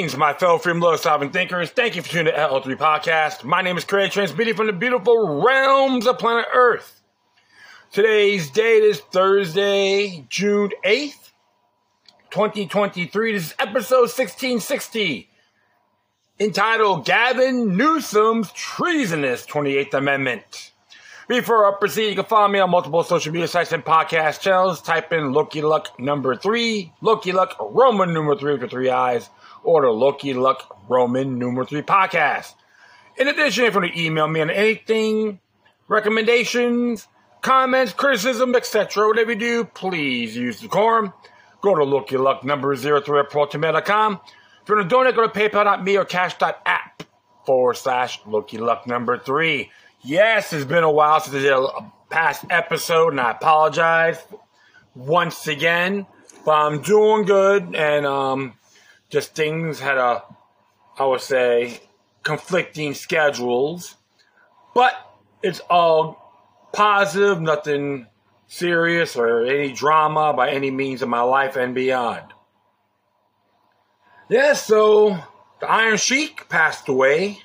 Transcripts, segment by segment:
Greetings, my fellow freedom sovereign thinkers. Thank you for tuning to LL3 Podcast. My name is Craig, transmitting from the beautiful realms of planet Earth. Today's date is Thursday, June 8th, 2023. This is episode 1660, entitled Gavin Newsom's Treasonous 28th Amendment. Before I proceed, you can follow me on multiple social media sites and podcast channels. Type in Loki Luck number three, Loki Luck Roman number three with three eyes, or the Loki Luck Roman number three podcast. In addition, if you want to email me on anything, recommendations, comments, criticism, etc., whatever you do, please use the quorum. Go to Loki Luck number zero three at com. If you want to donate, go to paypal.me or cash.app forward slash Loki Luck number three. Yes, it's been a while since I did a past episode, and I apologize once again. But I'm doing good, and um, just things had a, I would say, conflicting schedules. But it's all positive, nothing serious or any drama by any means in my life and beyond. Yeah, so the Iron Sheik passed away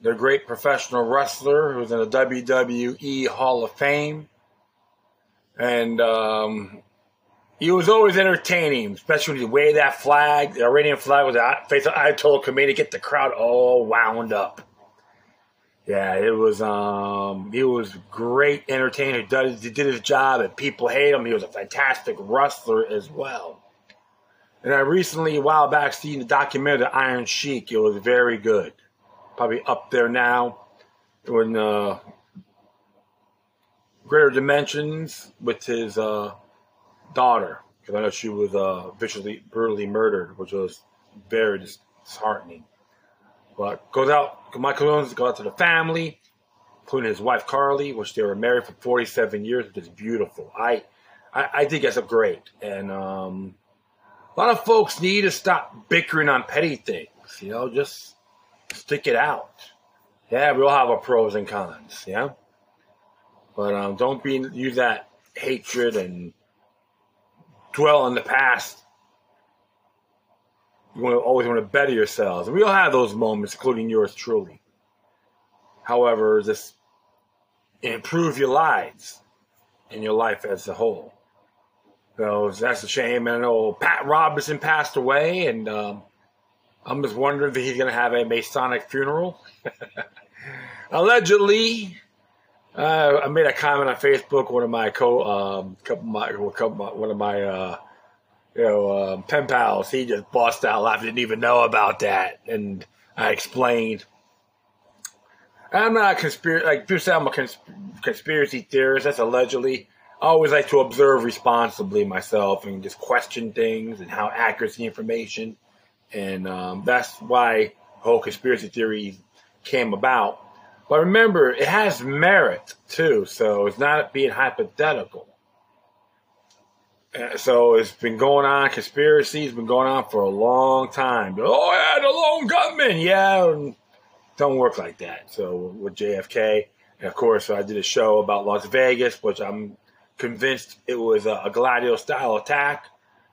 the great professional wrestler who's in the WWE Hall of Fame. And um, he was always entertaining, especially when he waved that flag, the Iranian flag with the face of Ayatollah Khomeini to get the crowd all wound up. Yeah, it was um, he was great entertainer. Did, he did his job, and people hate him. He was a fantastic wrestler as well. And I recently, a while back, seen the documentary The Iron Sheik. It was very good probably up there now in uh, greater dimensions with his uh, daughter. Because I know she was uh, viciously, brutally murdered, which was very disheartening. But goes out, my condolences go out to the family, including his wife Carly, which they were married for 47 years, which is beautiful. I, I, I think that's a great. And um, a lot of folks need to stop bickering on petty things. You know, just stick it out. Yeah, we all have our pros and cons. Yeah, but um, don't be use that hatred and dwell on the past. You want to always want to better yourselves. We all have those moments, including yours truly. However, just improve your lives and your life as a whole. So that's a shame. And I know Pat Robertson passed away, and um, I'm just wondering if he's going to have a Masonic funeral. Allegedly, uh, I made a comment on Facebook. One of my co, um, couple my, couple my one of my, uh, you know, um, pen pals. He just bust out laughing. Didn't even know about that, and I explained. I'm not a conspiracy. Like people say, I'm a cons- conspiracy theorist. That's allegedly. I always like to observe responsibly myself and just question things and how accurate the information and um, that's why whole conspiracy theory came about. But remember, it has merit too, so it's not being hypothetical. Uh, so it's been going on. Conspiracy's been going on for a long time. Oh yeah, the lone gunman. Yeah, don't work like that. So with JFK, and of course, I did a show about Las Vegas, which I'm convinced it was a, a Gladio style attack.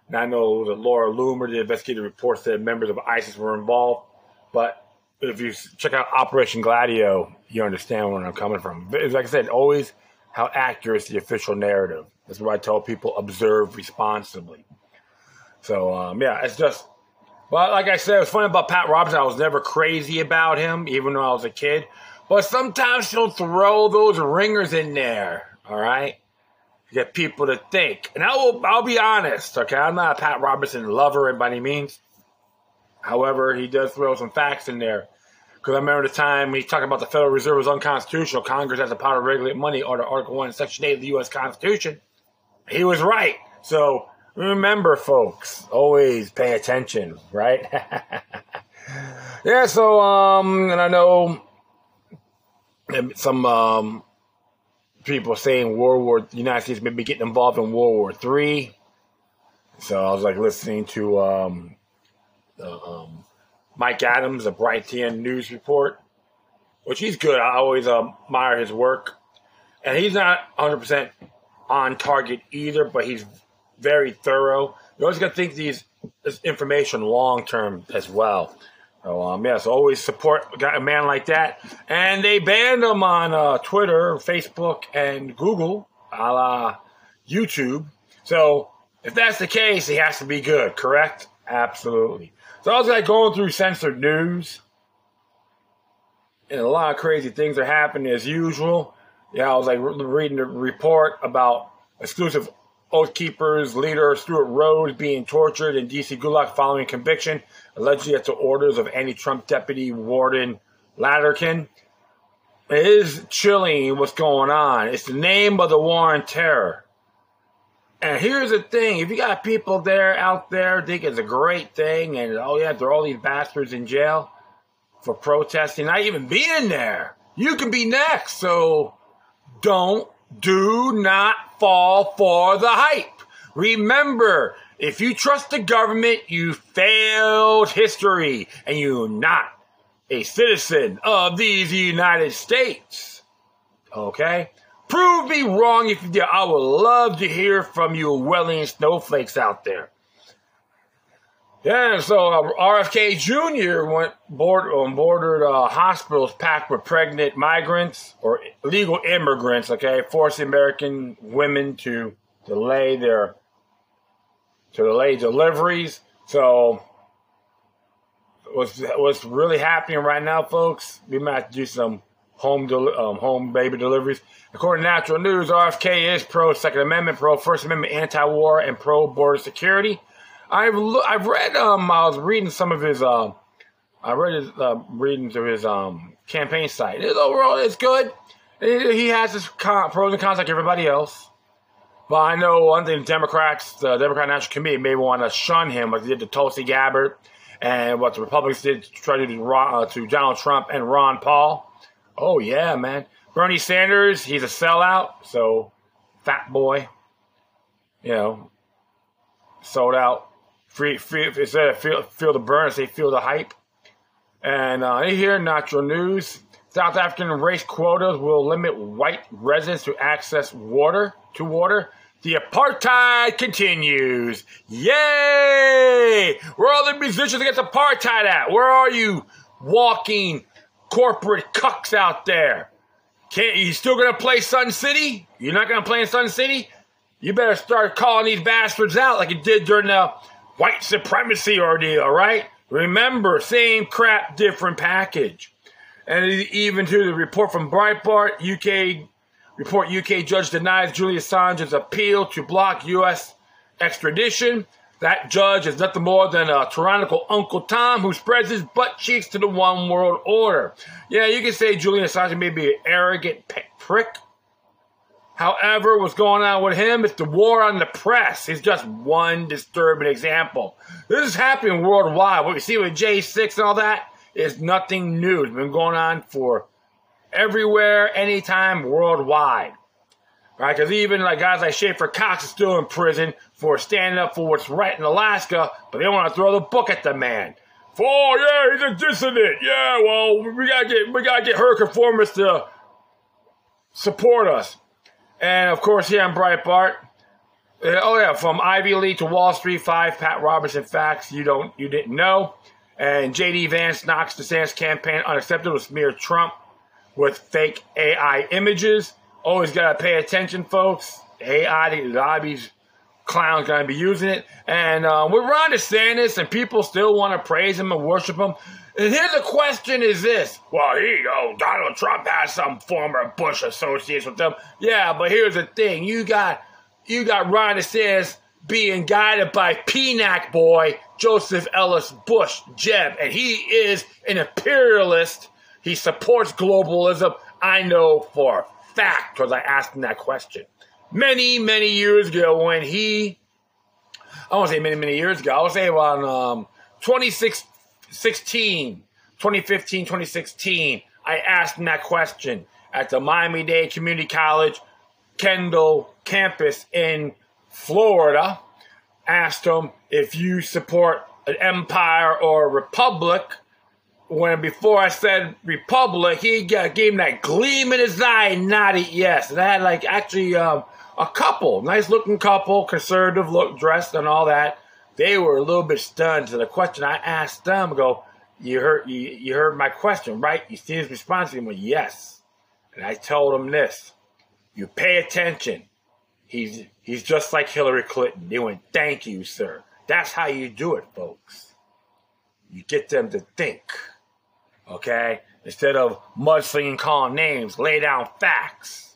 And I know that Laura Loomer, the investigative report, said members of ISIS were involved. But if you check out Operation Gladio, you understand where I'm coming from. Like I said, always how accurate is the official narrative. That's why I tell people observe responsibly. So, um, yeah, it's just, well, like I said, it was funny about Pat Robertson. I was never crazy about him, even when I was a kid. But sometimes he'll throw those ringers in there, all right? get people to think. And I will, I'll be honest, okay? I'm not a Pat Robertson lover by any means. However, he does throw some facts in there. Because I remember the time he talked about the Federal Reserve was unconstitutional, Congress has the power to regulate money under Article 1, Section 8 of the U.S. Constitution. He was right. So remember, folks, always pay attention, right? yeah, so, um, and I know some, um, people saying World War, the United States may be getting involved in World War Three. So I was like listening to um, um, Mike Adams, a Brighteon news report, which he's good. I always admire his work, and he's not 100 percent on target either, but he's very thorough. You always got to think these this information long term as well. So, um, yes, always support a man like that. And they banned him on uh, Twitter, Facebook, and Google, a la YouTube. So, if that's the case, he has to be good, correct? Absolutely. So, I was like going through censored news, and a lot of crazy things are happening as usual. Yeah, I was like reading a report about exclusive Oath Keepers leader Stewart Rhodes being tortured in D.C. Gulag following conviction, allegedly at the orders of anti-Trump deputy warden Latterkin. It is chilling what's going on. It's the name of the war on terror. And here's the thing: if you got people there out there think it's a great thing, and oh yeah, there are all these bastards in jail for protesting, not even being there, you can be next. So don't do not fall for the hype. Remember, if you trust the government, you failed history and you're not a citizen of these United States. Okay? Prove me wrong if you do. I would love to hear from you Welling snowflakes out there. Yeah, so uh, RFK Jr. went board, um, bordered uh, hospitals packed with pregnant migrants or illegal immigrants. Okay, forcing American women to delay their to delay deliveries. So, what's what's really happening right now, folks? We might do some home del- um, home baby deliveries. According to Natural News, RFK is pro Second Amendment, pro First Amendment, anti-war, and pro border security. I've I've read um I was reading some of his um uh, I read his uh, reading through his um campaign site. It, overall, it's good. he has his con- pros and cons like everybody else. But I know one thing: Democrats, the Democrat National Committee, may want to shun him, like they did to Tulsi Gabbard, and what the Republicans did to try to do uh, to Donald Trump and Ron Paul. Oh yeah, man. Bernie Sanders, he's a sellout, so fat boy. You know, sold out Free, free, instead of feel, feel the burn, say feel the hype. And uh, here, natural news. South African race quotas will limit white residents to access water to water. The apartheid continues. Yay! Where are the musicians against apartheid at? Where are you walking corporate cucks out there? Can't you still gonna play Sun City? You're not gonna play in Sun City? You better start calling these bastards out like you did during the white supremacy ordeal, right? Remember, same crap, different package. And even to the report from Breitbart, UK report UK judge denies Julian Assange's appeal to block US extradition. That judge is nothing more than a tyrannical Uncle Tom who spreads his butt cheeks to the one world order. Yeah, you can say Julian Assange may be an arrogant prick, However, what's going on with him is the war on the press. He's just one disturbing example. This is happening worldwide. What we see with J6 and all that is nothing new. It's been going on for everywhere, anytime, worldwide. Right? Because even like guys like Schaeffer Cox is still in prison for standing up for what's right in Alaska, but they want to throw the book at the man. For oh yeah, he's a dissident. Yeah, well, we gotta get we gotta get her conformists to support us. And of course, here on Breitbart. Uh, oh yeah, from Ivy League to Wall Street, five Pat Robertson facts you don't you didn't know. And JD Vance knocks DeSantis campaign unacceptable with smear Trump with fake AI images. Always gotta pay attention, folks. AI, of these clowns gonna be using it. And uh, with Ron DeSantis, and people still want to praise him and worship him. And here's the question is this. Well, he, oh, Donald Trump has some former Bush associates with them. Yeah, but here's the thing. You got, you got Ron DeSantis being guided by PNAC boy, Joseph Ellis Bush, Jeb, and he is an imperialist. He supports globalism. I know for fact because I asked him that question many, many years ago when he, I won't say many, many years ago, I'll say around um, 26, 16, 2015, 2016, I asked him that question at the Miami Dade Community College Kendall campus in Florida. Asked him if you support an empire or a republic. When before I said republic, he got, gave him that gleam in his eye and nodded yes. And I had like actually um, a couple, nice looking couple, conservative look, dressed and all that. They were a little bit stunned to the question I asked them. I go, you heard you, you heard my question, right? You see his response? He went, yes. And I told him this: you pay attention. He's he's just like Hillary Clinton. They went, thank you, sir. That's how you do it, folks. You get them to think. Okay? Instead of mudslinging calling names, lay down facts.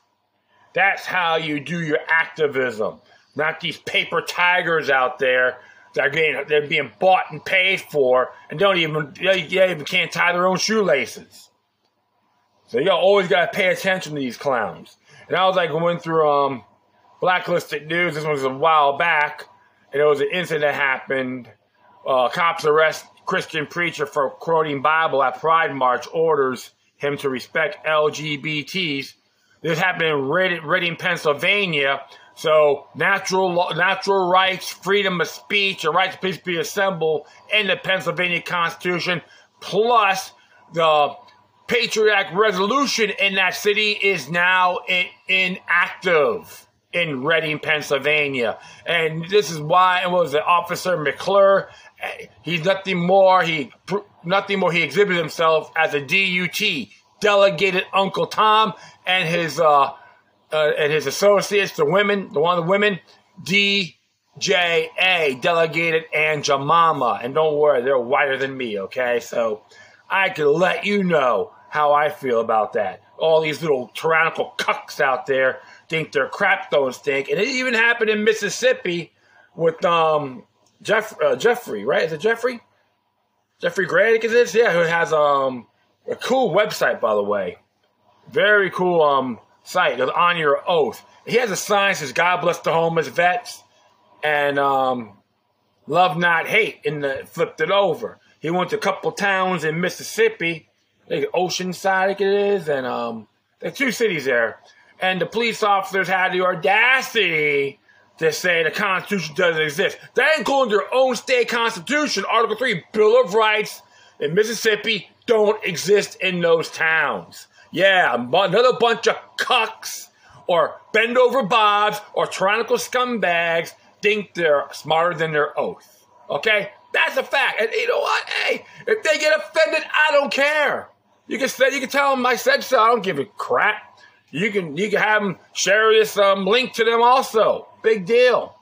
That's how you do your activism. Not these paper tigers out there that are getting they're being bought and paid for and don't even they even can't tie their own shoelaces. So you always gotta pay attention to these clowns. And I was like going through um blacklisted news. This was a while back, and it was an incident that happened. Uh, cops arrest Christian preacher for quoting Bible at Pride March, orders him to respect LGBTs. This happened in Reading, Reading Pennsylvania. So natural natural rights, freedom of speech, a right to peacefully assemble in the Pennsylvania Constitution, plus the Patriot Act resolution in that city is now in, inactive in Reading, Pennsylvania. And this is why it was the officer McClure He's nothing more. He nothing more. He exhibited himself as a DUT, delegated Uncle Tom, and his uh, uh, and his associates, the women, the one of the women, DJA, delegated Aunt Jemima. And don't worry, they're whiter than me. Okay, so I can let you know how I feel about that. All these little tyrannical cucks out there think their crap don't stink, and it even happened in Mississippi with um Jeff uh, Jeffrey, right? Is it Jeffrey? Jeffrey Gradick is this? Yeah, who has um a cool website by the way. Very cool um site. It's on your oath. He has a sign says God bless the homeless vets and um love not hate and the flipped it over. He went to a couple towns in Mississippi, like Oceanside, I think it is, and um there's two cities there. And the police officers had the audacity to say the Constitution doesn't exist. That includes their own state constitution, Article 3, Bill of Rights in Mississippi don't exist in those towns. Yeah, another bunch of cucks or bend over bobs or tyrannical scumbags think they're smarter than their oath. Okay? That's a fact. And you know what? Hey, if they get offended, I don't care. You can say, you can tell them I said so. I don't give a crap. You can you can have them share this um, link to them also. Big deal.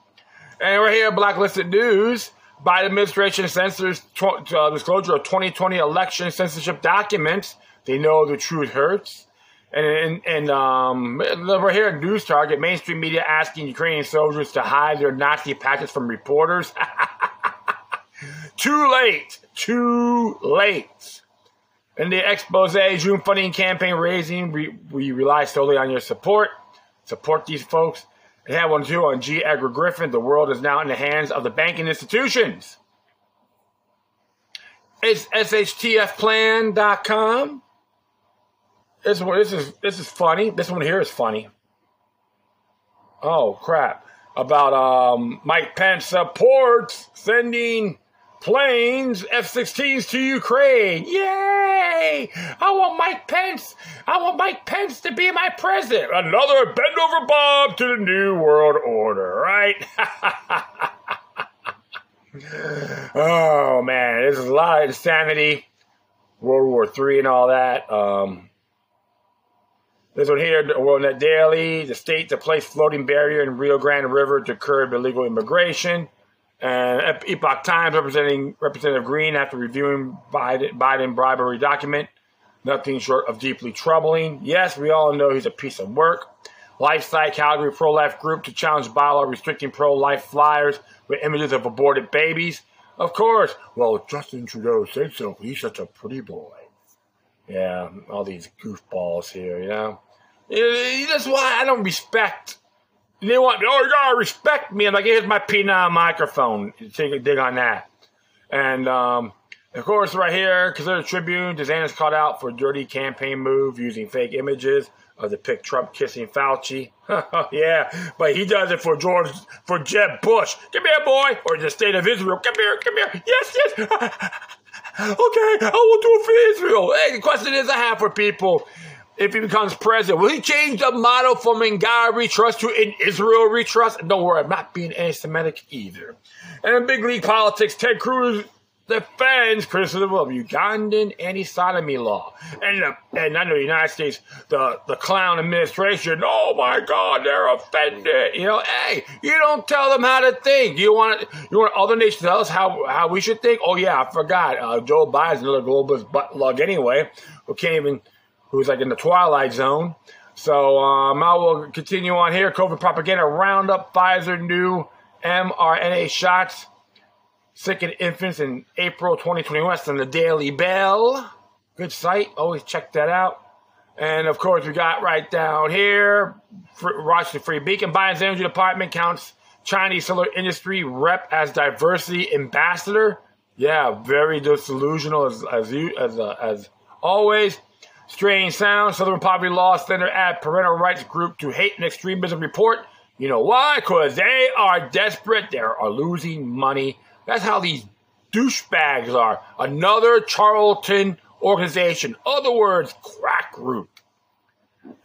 And we're here, Blacklisted News. Biden administration censors tw- uh, disclosure of 2020 election censorship documents. They know the truth hurts. And, and, and um, we're here at News Target, mainstream media asking Ukrainian soldiers to hide their Nazi patches from reporters. too late. Too late. In the expose, June funding campaign raising, we, we rely solely on your support. Support these folks. They had one too on G. Edward Griffin. The world is now in the hands of the banking institutions. It's shtfplan.com. This one, this is this is funny. This one here is funny. Oh crap! About um, Mike Pence supports sending planes, F-16s to Ukraine. Yay! I want Mike Pence. I want Mike Pence to be my president. Another bend over Bob to the new world order, right? oh man, this is a lot of insanity. World War Three and all that. Um, this one here, WorldNet Daily, the state to place floating barrier in Rio Grande River to curb illegal immigration. And Epoch Times representing Representative Green after reviewing Biden, Biden bribery document. Nothing short of deeply troubling. Yes, we all know he's a piece of work. LifeSite Calgary pro life group to challenge bylaw restricting pro life flyers with images of aborted babies. Of course. Well, Justin Trudeau said so. He's such a pretty boy. Yeah, all these goofballs here, you know. That's why I don't respect they want, oh, you gotta respect me. I'm like, here's my penile microphone. Take a dig on that. And, um, of course, right here, consider Tribune, DeSantis called out for dirty campaign move using fake images of the pic Trump kissing Fauci. yeah, but he does it for George, for Jeb Bush. Come here, boy. Or the state of Israel. Come here, come here. Yes, yes. okay, I will do it for Israel. Hey, the question is I have for people if he becomes president. Will he change the motto from in God we trust to in Israel we trust? Don't worry, I'm not being anti-Semitic either. And in big league politics, Ted Cruz defends criticism of Ugandan anti-sodomy law. And the, and I know the United States, the, the clown administration, oh my God, they're offended. You know, hey, you don't tell them how to think. You want you want other nations to tell us how, how we should think? Oh yeah, I forgot. Uh, Joe Biden's another globalist butt lug anyway, who can't even, who's like in the twilight zone. So um, I will continue on here. COVID propaganda roundup, Pfizer new mRNA shots Sick Infants in April 2021. That's on the Daily Bell. Good site. Always check that out. And of course, we got right down here, Washington Free Beacon. Biden's Energy Department counts Chinese solar industry rep as diversity ambassador. Yeah, very disillusional as as you as uh, as always. Strange sound. Southern Poverty Law Center add parental rights group to hate and extremism report. You know why? Because they are desperate. They are losing money that's how these douchebags are. Another Charlton organization. Other words, crack group.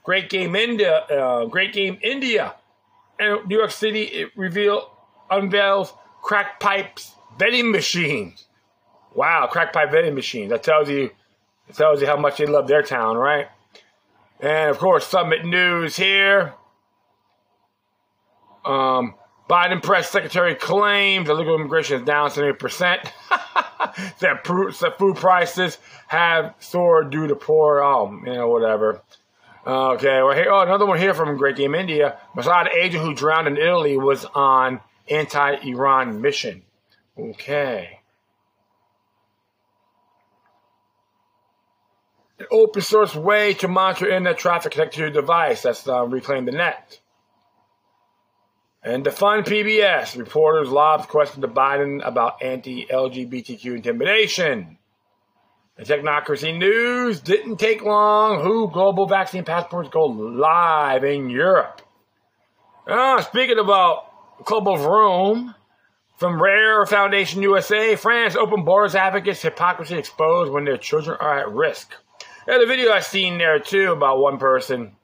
Great Game India. Uh, Great Game India. And New York City it reveal unveils crack pipes vending machines. Wow, crack pipe vending machines. That tells you that tells you how much they love their town, right? And of course, Summit News here. Um, Biden press secretary claims illegal immigration is down 70%. that, that food prices have soared due to poor, oh, you know, whatever. Okay, well, here, oh, another one here from Great Game India. Mossad agent who drowned in Italy was on anti-Iran mission. Okay. An open source way to monitor internet traffic connected to your device. That's uh, Reclaim the Net. And defund PBS. Reporters lobbed questions to Biden about anti-LGBTQ intimidation. The Technocracy News didn't take long. Who global vaccine passports go live in Europe? Ah, speaking about Club of Rome, from RAIR Foundation USA, France open borders advocates hypocrisy exposed when their children are at risk. Yeah, the video I seen there too about one person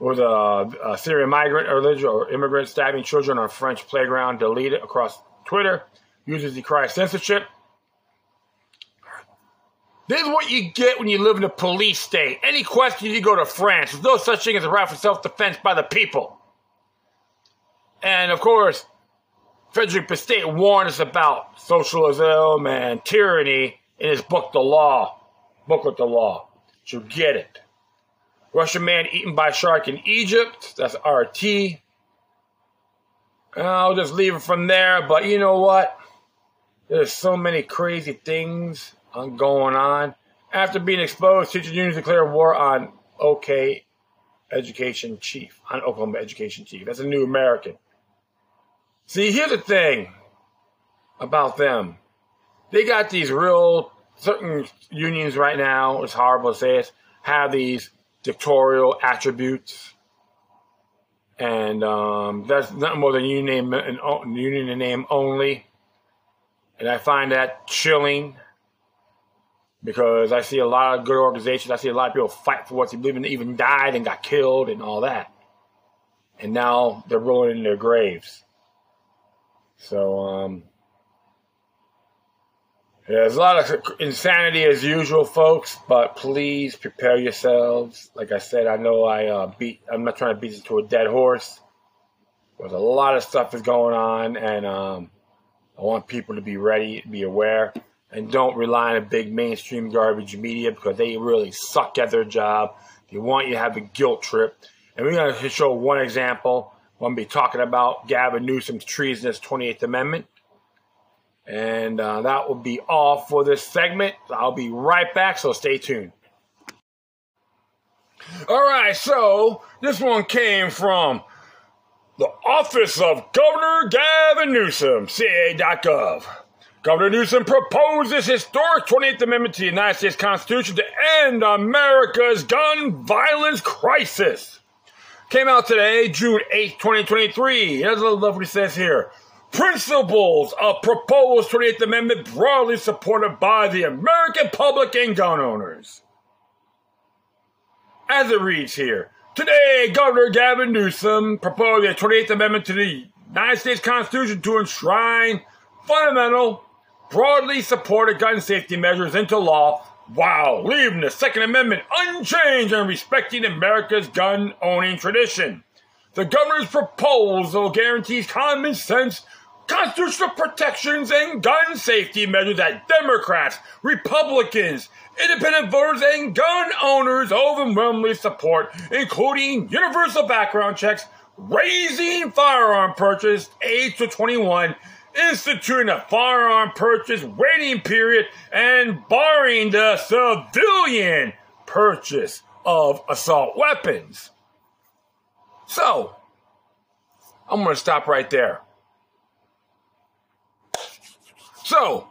was a, a Syrian migrant or immigrant stabbing children on a French playground, deleted across Twitter, uses decry censorship. This is what you get when you live in a police state. Any question, you go to France. There's no such thing as a right for self-defense by the people. And of course, Frederick Bastiat warned us about socialism and tyranny in his book, The Law. Book Booklet, The Law. You get it. Russian man eaten by shark in Egypt. That's RT. I'll just leave it from there. But you know what? There's so many crazy things going on. After being exposed, teachers unions declare war on OK Education Chief. On Oklahoma Education Chief. That's a new American. See, here's the thing about them. They got these real certain unions right now. It's horrible to say it. Have these dictatorial attributes. And um, that's nothing more than union name, and union name only. And I find that chilling because I see a lot of good organizations. I see a lot of people fight for what they believe in, even died and got killed and all that. And now they're rolling in their graves. So, um, there's a lot of insanity as usual, folks, but please prepare yourselves. Like I said, I know I uh, beat. I'm not trying to beat it to a dead horse. There's a lot of stuff is going on, and um, I want people to be ready, be aware, and don't rely on a big mainstream garbage media because they really suck at their job. They want you to have a guilt trip, and we're going to show one example. I'm going to be talking about Gavin Newsom's treasonous 28th Amendment. And uh, that will be all for this segment. I'll be right back, so stay tuned. All right, so this one came from the Office of Governor Gavin Newsom, CA.gov. Governor Newsom proposes historic 28th Amendment to the United States Constitution to end America's gun violence crisis. Came out today, June 8, 2023. Here's a little love what he says here principles of proposed 28th Amendment broadly supported by the American public and gun owners. as it reads here. Today, Governor Gavin Newsom proposed the 28th Amendment to the United States Constitution to enshrine fundamental, broadly supported gun safety measures into law while leaving the Second Amendment unchanged and respecting America's gun owning tradition. The governor's proposal guarantees common sense constitutional protections and gun safety measures that Democrats, Republicans, independent voters, and gun owners overwhelmingly support, including universal background checks, raising firearm purchase age to 21, instituting a firearm purchase waiting period, and barring the civilian purchase of assault weapons. So, I'm going to stop right there. So,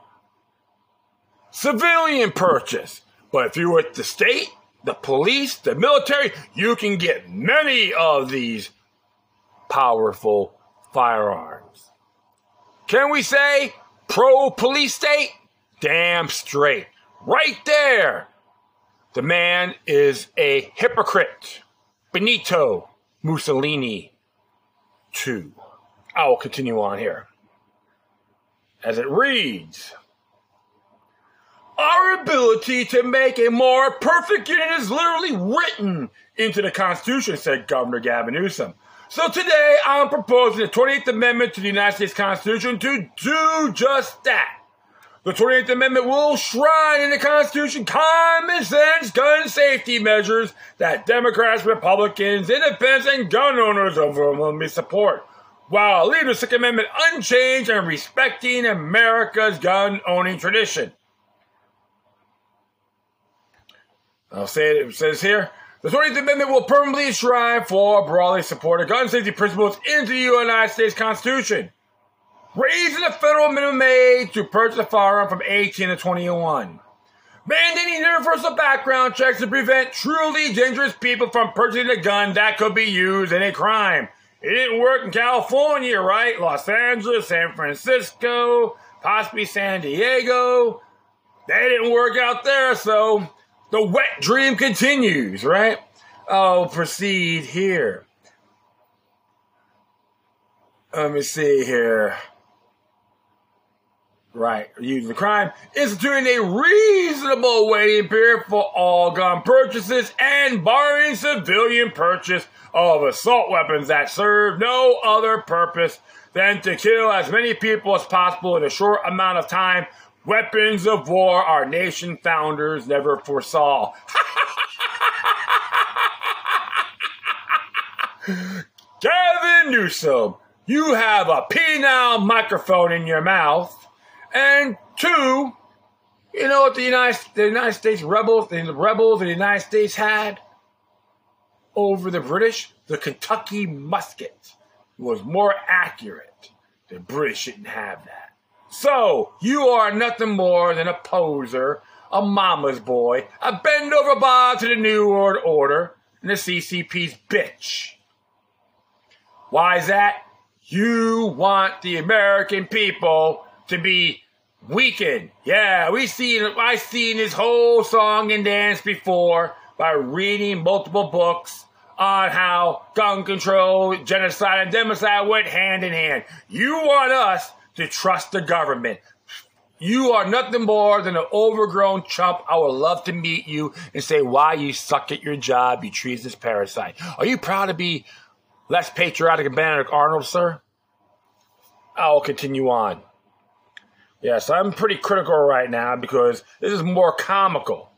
civilian purchase. But if you're with the state, the police, the military, you can get many of these powerful firearms. Can we say pro police state? Damn straight. Right there. The man is a hypocrite. Benito Mussolini 2. I will continue on here as it reads Our ability to make a more perfect union is literally written into the Constitution, said Governor Gavin Newsom. So today I'm proposing the 28th Amendment to the United States Constitution to do just that. The 28th Amendment will shrine in the Constitution common sense gun safety measures that Democrats, Republicans, independents, and gun owners overwhelmingly support while leaving the Second Amendment unchanged and respecting America's gun owning tradition. I'll say it, it says here. The 20th Amendment will permanently enshrine for broadly supported gun safety principles into the United States Constitution, raising the federal minimum age to purchase a firearm from 18 to 21, mandating universal background checks to prevent truly dangerous people from purchasing a gun that could be used in a crime, it didn't work in California, right? Los Angeles, San Francisco, possibly San Diego. They didn't work out there, so the wet dream continues, right? I'll proceed here. Let me see here. Right, using the crime, instituting a reasonable waiting period for all gun purchases and barring civilian purchase of assault weapons that serve no other purpose than to kill as many people as possible in a short amount of time. Weapons of war our nation founders never foresaw. Gavin Newsom, you have a penile microphone in your mouth. And two, you know what the United, the United States rebels, the rebels the United States had? over the British, the Kentucky musket was more accurate. The British didn't have that. So, you are nothing more than a poser, a mama's boy, a bend over Bob to the New World Order, and the CCP's bitch. Why is that? You want the American people to be weakened. Yeah, we seen I've seen this whole song and dance before by reading multiple books on how gun control, genocide, and democide went hand in hand. You want us to trust the government. You are nothing more than an overgrown chump. I would love to meet you and say why you suck at your job, you treasonous parasite. Are you proud to be less patriotic than Benedict Arnold, sir? I will continue on. Yes, I'm pretty critical right now because this is more comical.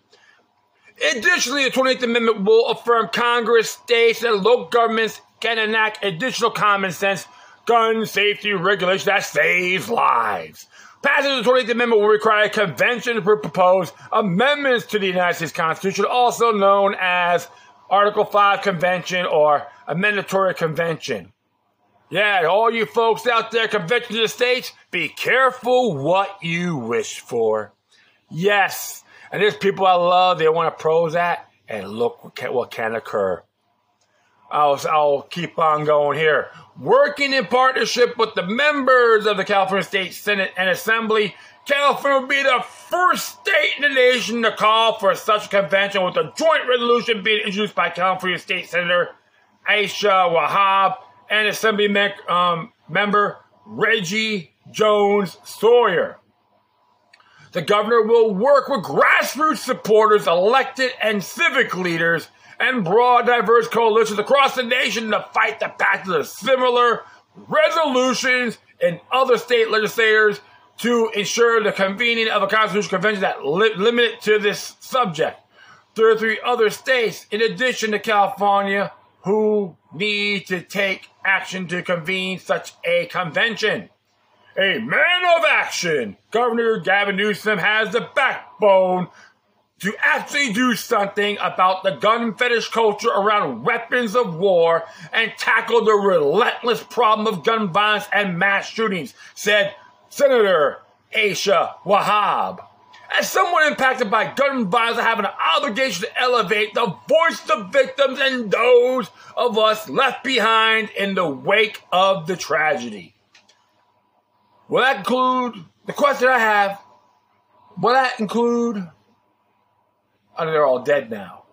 Additionally, the 28th Amendment will affirm Congress, states, and local governments can enact additional common sense gun safety regulation that saves lives. Passage of the 28th Amendment will require a convention to propose amendments to the United States Constitution, also known as Article 5 Convention or Amendatory Convention. Yeah, all you folks out there, convention of the states, be careful what you wish for. Yes, and there's people I love, they want to pros at, and look what can, what can occur. I'll, I'll keep on going here. Working in partnership with the members of the California State Senate and Assembly, California will be the first state in the nation to call for such a convention with a joint resolution being introduced by California State Senator Aisha Wahab and Assembly um, member Reggie Jones Sawyer. The governor will work with grassroots supporters, elected and civic leaders, and broad, diverse coalitions across the nation to fight the passage of similar resolutions in other state legislators to ensure the convening of a constitutional convention that li- limited to this subject. There are three other states, in addition to California, who need to take action to convene such a convention. A man of action, Governor Gavin Newsom has the backbone to actually do something about the gun fetish culture around weapons of war and tackle the relentless problem of gun violence and mass shootings, said Senator Aisha Wahab. As someone impacted by gun violence, I have an obligation to elevate the voice of victims and those of us left behind in the wake of the tragedy. Will that include the question I have? Will that include? Oh, they're all dead now.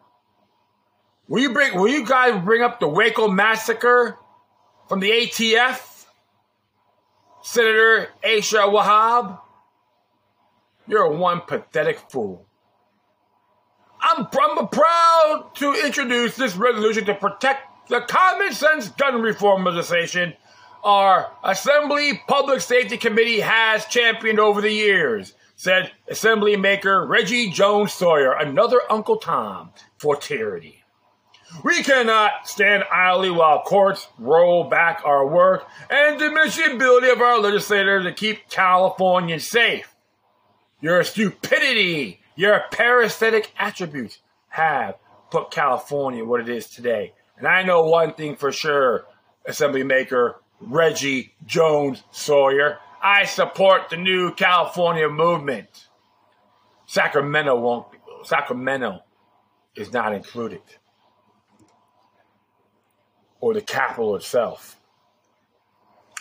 Will you bring? Will you guys bring up the Waco massacre from the ATF? Senator Aisha Wahab? You're one pathetic fool. I'm, I'm proud to introduce this resolution to protect the common sense gun reform legislation our Assembly Public Safety Committee has championed over the years, said Assembly Maker Reggie Jones Sawyer, another Uncle Tom for tyranny. We cannot stand idly while courts roll back our work and diminish the ability of our legislators to keep Californians safe. Your stupidity, your parasitic attributes have put California what it is today. And I know one thing for sure, Assembly Maker Reggie Jones Sawyer. I support the new California movement. Sacramento won't. Sacramento is not included, or the capital itself.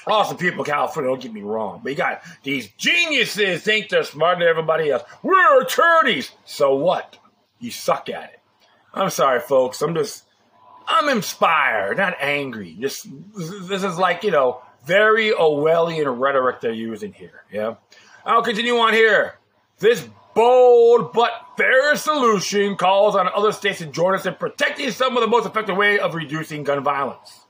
Awesome people in California, don't get me wrong, but you got these geniuses think they're smarter than everybody else. We're attorneys. So what? You suck at it. I'm sorry, folks. I'm just I'm inspired, not angry. Just this is like you know very Orwellian rhetoric they're using here. Yeah, I'll continue on here. This bold but fair solution calls on other states to join us in protecting some of the most effective way of reducing gun violence.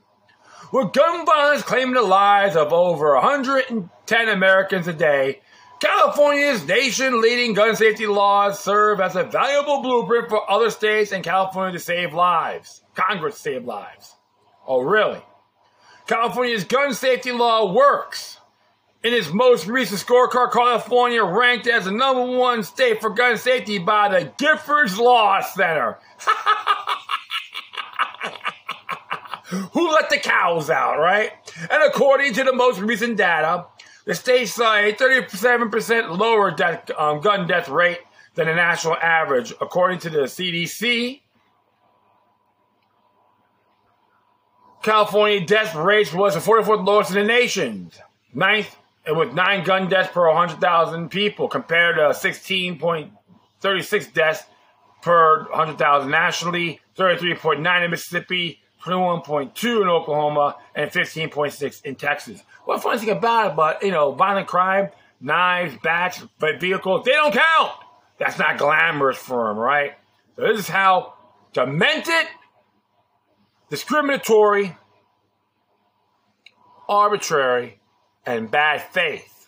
With gun violence claiming the lives of over 110 Americans a day, California's nation leading gun safety laws serve as a valuable blueprint for other states and California to save lives. Congress save lives. Oh, really? California's gun safety law works. In its most recent scorecard, California ranked as the number one state for gun safety by the Giffords Law Center. Who let the cows out, right? And according to the most recent data, the state saw a 37% lower death, um, gun death rate than the national average, according to the CDC. California death rate was the 44th lowest in the nation, ninth, and with nine gun deaths per 100,000 people, compared to 16.36 deaths per 100,000 nationally, 33.9 in Mississippi, 21.2 in Oklahoma, and 15.6 in Texas. What funny thing about it, but you know, violent crime, knives, bats, vehicles, they don't count. That's not glamorous for them, right? So this is how demented, discriminatory, arbitrary, and bad faith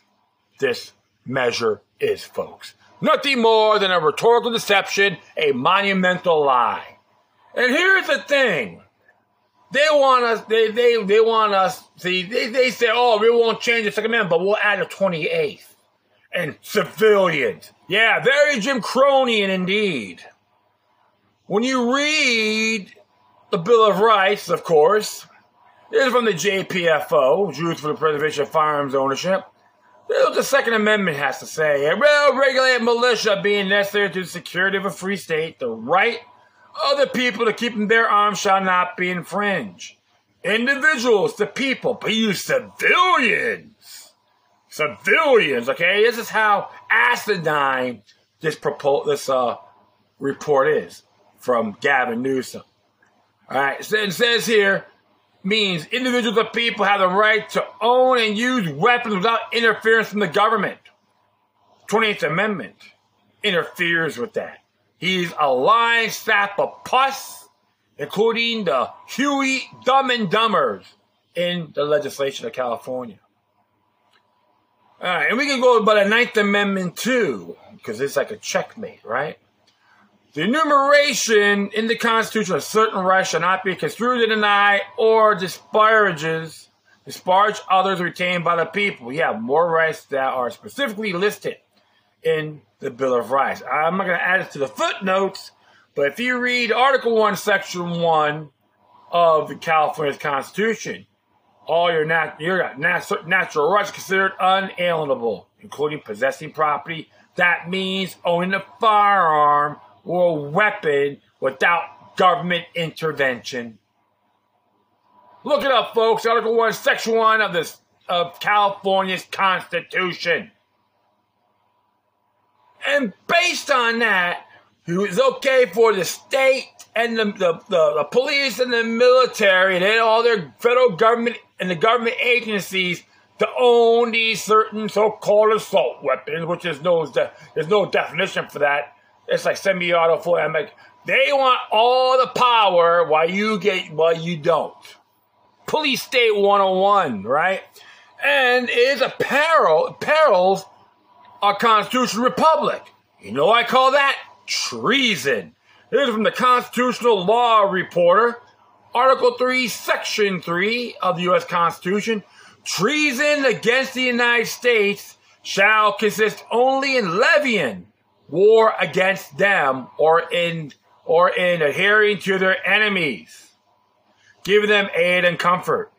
this measure is, folks. Nothing more than a rhetorical deception, a monumental lie. And here's the thing they want us. They they they want us. See, they they say, "Oh, we won't change the Second Amendment, but we'll add a twenty eighth and civilians." Yeah, very Jim Cronian indeed. When you read the Bill of Rights, of course, this is from the JPFO, Jews for the Preservation of Firearms Ownership. This is what the Second Amendment has to say. It will regulate militia being necessary to the security of a free state, the right Other people to keep in their arms shall not be infringed. Individuals, the people, but you civilians. Civilians, okay? This is how acidine this propo- this uh, report is from Gavin Newsom. All right, so it says here means individuals or people have the right to own and use weapons without interference from the government. 28th Amendment interferes with that. He's a lying sack of pus, including the Huey Dumb and Dumbers in the legislation of California. All right, and we can go about the Ninth Amendment too, because it's like a checkmate, right? The enumeration in the Constitution of certain rights shall not be construed to deny or disparages, disparage others retained by the people. We have more rights that are specifically listed in the Bill of Rights. I'm not going to add it to the footnotes, but if you read Article 1, Section 1 of the California Constitution, all your, nat- your nat- natural rights considered unalienable, including possessing property. That means owning a firearm or a weapon without government intervention. Look it up, folks. Article 1, Section 1 of, this, of California's Constitution. And based on that, it was okay for the state and the, the, the, the police and the military and all their federal government and the government agencies to own these certain so-called assault weapons, which is no there's no definition for that. It's like semi-auto full. Like, they want all the power while you get while you don't. Police state 101, right? And it is a peril perils our constitutional republic. You know I call that? Treason. This is from the Constitutional Law Reporter, Article 3, Section 3 of the U.S. Constitution. Treason against the United States shall consist only in levying war against them or in or in adhering to their enemies, giving them aid and comfort.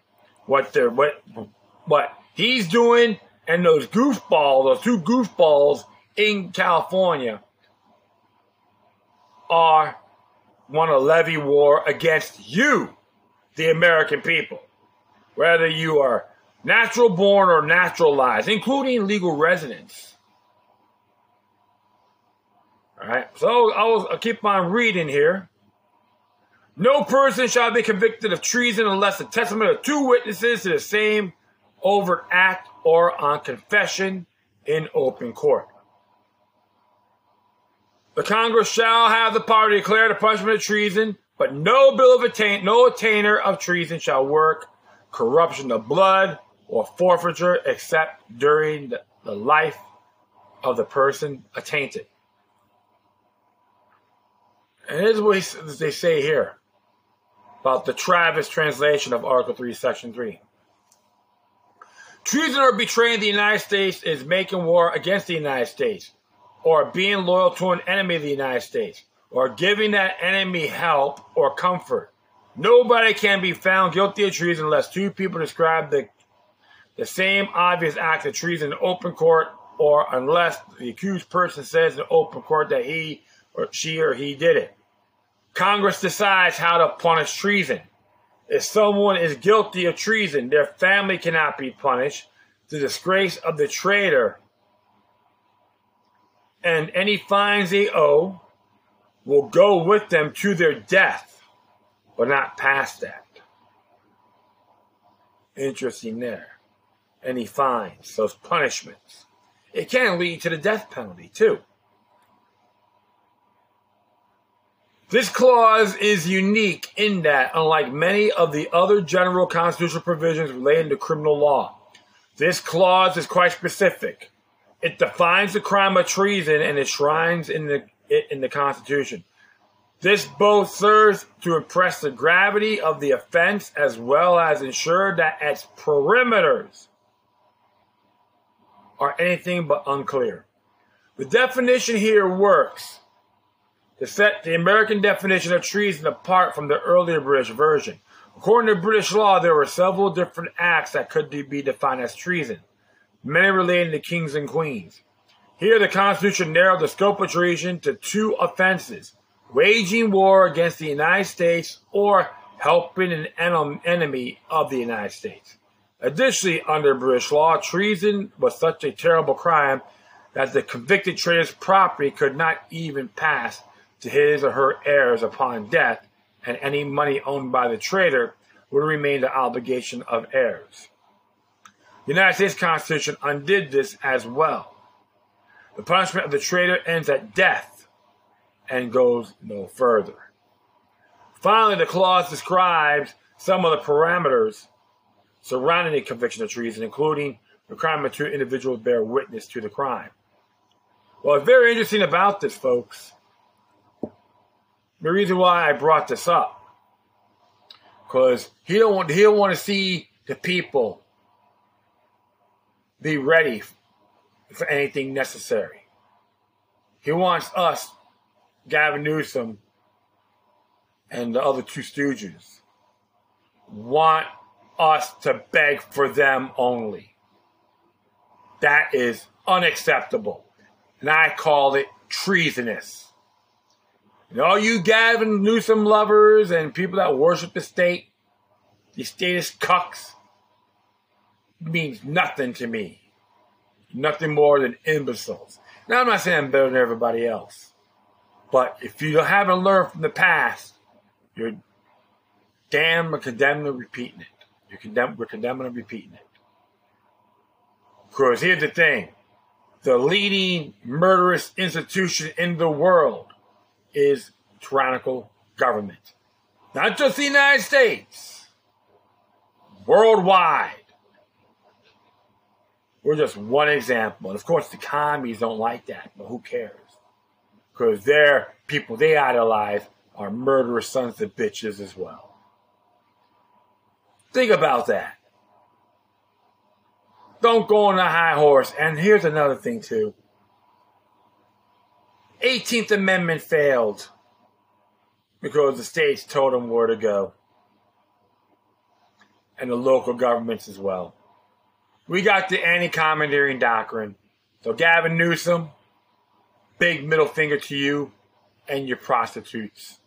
What they're what what he's doing and those goofballs, those two goofballs in California are want to levy war against you, the American people. Whether you are natural born or naturalized, including legal residents. All right, so I'll, I'll keep on reading here. No person shall be convicted of treason unless the testimony of two witnesses to the same overt act or on confession in open court. The Congress shall have the power to declare the punishment of treason, but no bill of attain, no attainder of treason shall work corruption of blood or forfeiture except during the, the life of the person attainted. And here's what they say here about the Travis translation of Article 3, Section 3. Treason or betraying the United States is making war against the United States, or being loyal to an enemy of the United States, or giving that enemy help or comfort. Nobody can be found guilty of treason unless two people describe the, the same obvious act of treason in open court, or unless the accused person says in open court that he or she or he did it. Congress decides how to punish treason. If someone is guilty of treason, their family cannot be punished. The disgrace of the traitor and any fines they owe will go with them to their death, but not past that. Interesting there. Any fines, those punishments. It can lead to the death penalty, too. This clause is unique in that, unlike many of the other general constitutional provisions relating to criminal law, this clause is quite specific. It defines the crime of treason and enshrines in the in the Constitution. This both serves to impress the gravity of the offense as well as ensure that its perimeters are anything but unclear. The definition here works to set the American definition of treason apart from the earlier British version. According to British law, there were several different acts that could be defined as treason, many relating to kings and queens. Here, the Constitution narrowed the scope of treason to two offenses waging war against the United States or helping an enemy of the United States. Additionally, under British law, treason was such a terrible crime that the convicted traitor's property could not even pass to his or her heirs upon death, and any money owned by the traitor would remain the obligation of heirs. The United States Constitution undid this as well. The punishment of the traitor ends at death and goes no further. Finally, the clause describes some of the parameters surrounding the conviction of treason, including the crime of two individuals bear witness to the crime. Well, it's very interesting about this, folks. The reason why I brought this up, because he don't want he don't want to see the people be ready for anything necessary. He wants us, Gavin Newsom, and the other two stooges, want us to beg for them only. That is unacceptable. And I call it treasonous. And all you Gavin Newsom lovers and people that worship the state, the status cucks, means nothing to me. Nothing more than imbeciles. Now, I'm not saying I'm better than everybody else. But if you haven't learned from the past, you're damn condemned to repeating it. You're condemned, we're condemned to repeating it. Because here's the thing the leading murderous institution in the world is tyrannical government. Not just the United States, worldwide. We're just one example. And of course, the commies don't like that, but who cares? Because their people they idolize are murderous sons of bitches as well. Think about that. Don't go on a high horse. And here's another thing, too 18th Amendment failed because the states told them where to go, and the local governments as well. We got the anti commandeering doctrine. So, Gavin Newsom, big middle finger to you and your prostitutes.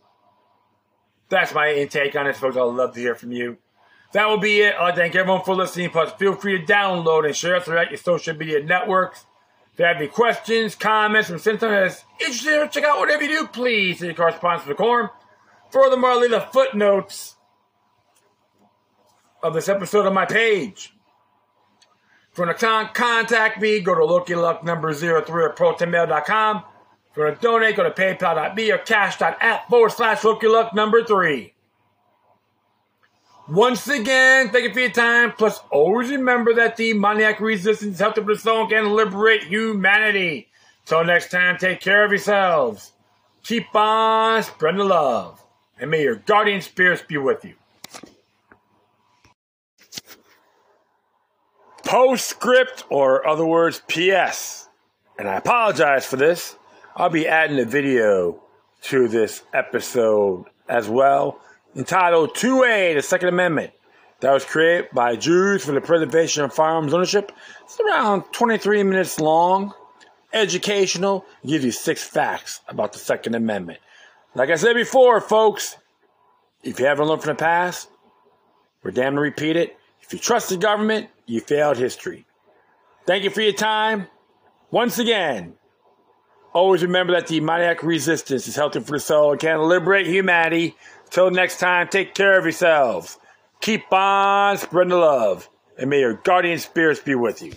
That's my intake on it, folks. I'd love to hear from you. That will be it. I thank everyone for listening. Plus, feel free to download and share throughout your social media networks. If you have any questions, comments, or something that's interesting, check out whatever you do, please. See your correspondence with the Quorum. Furthermore, leave the footnotes of this episode on my page. If you want to contact me, go to Loki Luck number 03 at protonmail.com. If you want to donate, go to paypal.me or cash.app forward slash Loki Luck number 3. Once again, thank you for your time. Plus, always remember that the demoniac resistance helped the soul and liberate humanity. Till next time, take care of yourselves. Keep on spreading the love. And may your guardian spirits be with you. Postscript, or other words, PS. And I apologize for this. I'll be adding a video to this episode as well entitled 2A, the Second Amendment, that was created by Jews for the preservation of firearms ownership. It's around 23 minutes long, educational, gives you six facts about the Second Amendment. Like I said before, folks, if you haven't learned from the past, we're damned to repeat it. If you trust the government, you failed history. Thank you for your time. Once again, always remember that the demoniac resistance is healthy for the soul and can liberate humanity Till next time, take care of yourselves. Keep on spreading the love. And may your guardian spirits be with you.